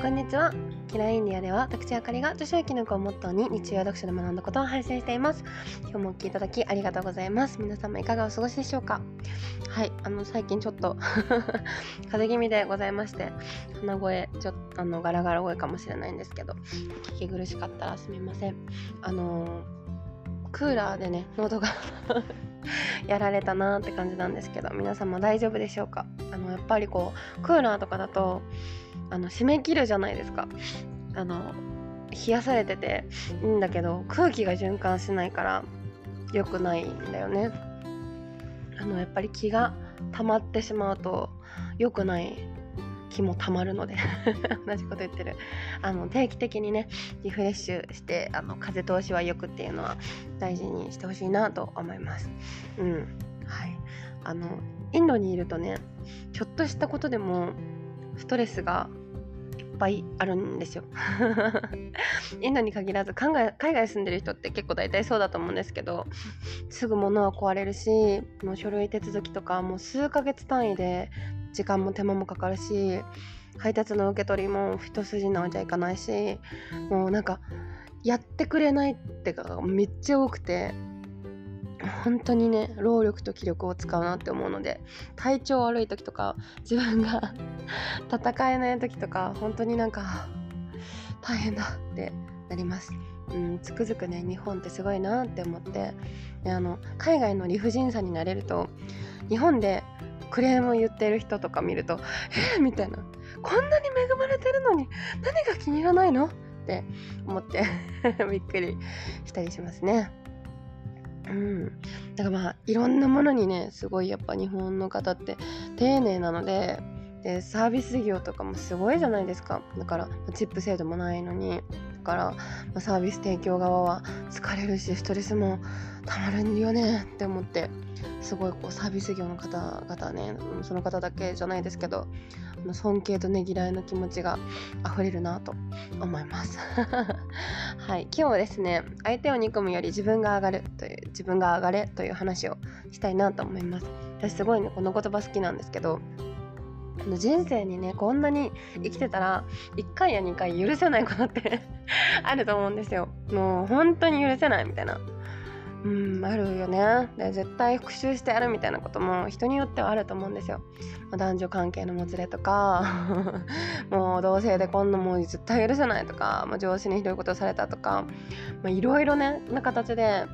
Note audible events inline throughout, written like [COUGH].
こんにちは。キラインディアでは私あかりが女子やきのこをモットーに日曜読書で学んだことを配信しています。今日もお聴きいただきありがとうございます。皆様いかがお過ごしでしょうか？はいあの最近ちょっと [LAUGHS] 風邪気味でございまして鼻声ちょっとあのガラガラ声かもしれないんですけど聞き苦しかったらすみません。あのクーラーでね喉が [LAUGHS] やられたなーって感じなんですけど皆様大丈夫でしょうか？あのやっぱりこうクーラーとかだとあの締め切るじゃないですか。あの冷やされてていいんだけど空気が循環しないから良くないんだよね。あのやっぱり気が溜まってしまうと良くない気もたまるので [LAUGHS] 同じこと言ってる。あの定期的にねリフレッシュしてあの風通しはよくっていうのは大事にしてほしいなと思います。うん。はい。あのインドにいるとねちょっとしたことでもストレスがぱいあるんですよ。インドに限らず海外海外住んでる人って結構大体そうだと思うんですけどすぐ物は壊れるしもう書類手続きとかもう数ヶ月単位で時間も手間もかかるし配達の受け取りも一筋縄じゃいかないしもうなんかやってくれないってかめっちゃ多くて。本当にね労力と気力を使うなって思うので体調悪い時とか自分が [LAUGHS] 戦えない時とか本当になんか大変だってなります。うん、つくづくね日本ってすごいなって思ってであの海外の理不尽さになれると日本でクレームを言ってる人とか見ると「えー、みたいな「こんなに恵まれてるのに何が気に入らないの?」って思って [LAUGHS] びっくりしたりしますね。うん、だからまあいろんなものにねすごいやっぱ日本の方って丁寧なのででサービス業とかもすごいじゃないですか。だからチップ制度もないのに。だから、まあ、サービス提供側は疲れるしストレスもたまるんよねって思ってすごいこうサービス業の方々ねその方だけじゃないですけど尊敬とねぎらいの気持ちが溢れるなと思います。[LAUGHS] はい。今日はですね相手を憎むより自分が上がるという自分が上がれという話をしたいなと思います。私すごいねこの言葉好きなんですけど人生にねこんなに生きてたら1回や2回許せないことって [LAUGHS] あると思うんですよ。もう本当に許せないみたいな。うんあるよね。で絶対復習してやるみたいなことも人によってはあると思うんですよ、男女関係のもつれとか [LAUGHS] もう同性でこんなもう絶対許せないとか、ま、上司にひどいことされたとかいろいろねな形で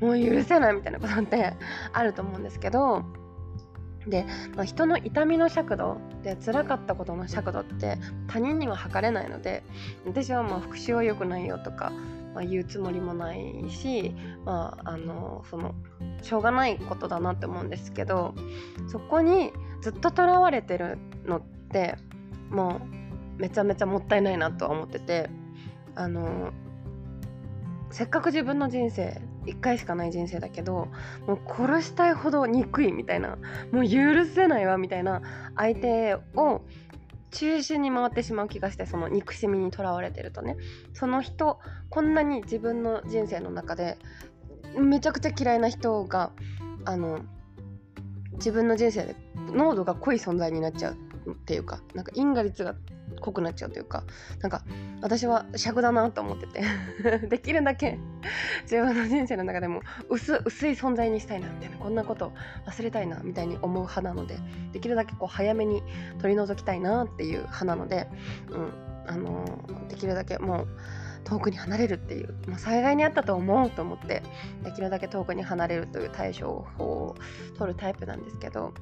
もう許せないみたいなことってあると思うんですけどで、まあ、人の痛みの尺度で辛かったことの尺度って他人には測れないので私はまあ復讐は良くないよとかまあ、言うつもりもないし、まあ、あのそのしょうがないことだなって思うんですけどそこにずっととらわれてるのってもうめちゃめちゃもったいないなとは思っててあのせっかく自分の人生1回しかない人生だけどもう殺したいほど憎いみたいなもう許せないわみたいな相手を中心に回ってしまう気がしてその憎しみにとらわれてるとね。その人こんなに自分の人生の中でめちゃくちゃ嫌いな人があの自分の人生で濃度が濃い存在になっちゃうっていうかなんか因果率が濃くなっちゃうというかなんか私は尺だなと思ってて [LAUGHS] できるだけ [LAUGHS] 自分の人生の中でも薄薄い存在にしたいなみたいなこんなこと忘れたいなみたいに思う派なのでできるだけこう早めに取り除きたいなっていう派なので、うんあのー、できるだけもう遠くに離れるっていう、まあ、災害にあったと思うと思ってできるだけ遠くに離れるという対処法を取るタイプなんですけど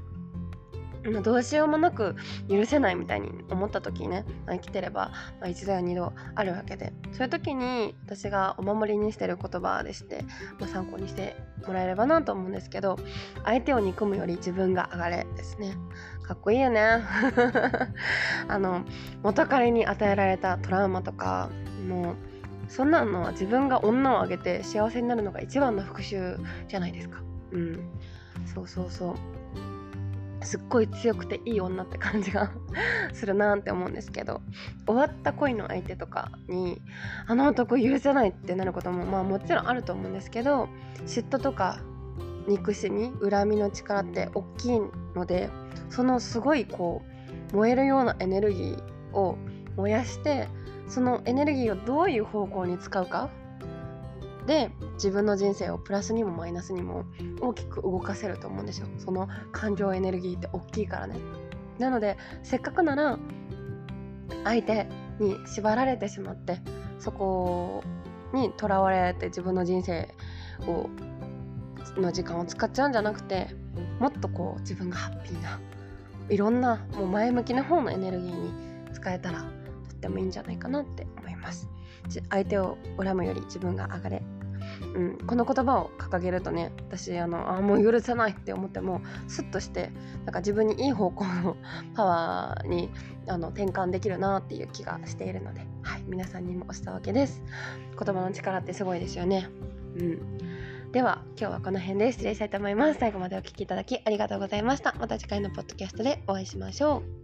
どうしようもなく許せないみたいに思った時にね、ま、生きてれば、まあ、一度や二度あるわけで。そういう時に私がお守りにしてる言葉でして、まあ、参考にしてもらえればなと思うんですけど相手を憎むより自分が上がれですね。かっこいいよね。[LAUGHS] あの元彼に与えられたトラウマとかもうそんなのは自分が女をあげて幸せになるのが一番の復讐じゃないですか。うん。そうそうそう。すっごい強くていい女って感じが [LAUGHS] するなって思うんですけど終わった恋の相手とかにあの男許せないってなることもまあもちろんあると思うんですけど嫉妬とか憎しみ恨みの力って大きいのでそのすごいこう燃えるようなエネルギーを燃やしてそのエネルギーをどういう方向に使うかで自分の人生をプラスにもマイナスにも大きく動かせると思うんですよ。その感情エネルギーって大きいからね。なのでせっかくなら相手に縛られてしまってそこにとらわれて自分の人生をの時間を使っちゃうんじゃなくてもっとこう自分がハッピーないろんなもう前向きな方のエネルギーに使えたらとってもいいんじゃないかなって思います。相手を恨むより自分が上がれ。うん、この言葉を掲げるとね私あのあもう許せないって思ってもスッとしてなんか自分にいい方向の [LAUGHS] パワーにあの転換できるなっていう気がしているので、はい、皆さんにもおしたわけです。言葉の力ってすごいですよね、うん、では今日はこの辺で失礼したいと思います。最後までお聴きいただきありがとうございました。また次回のポッドキャストでお会いしましょう。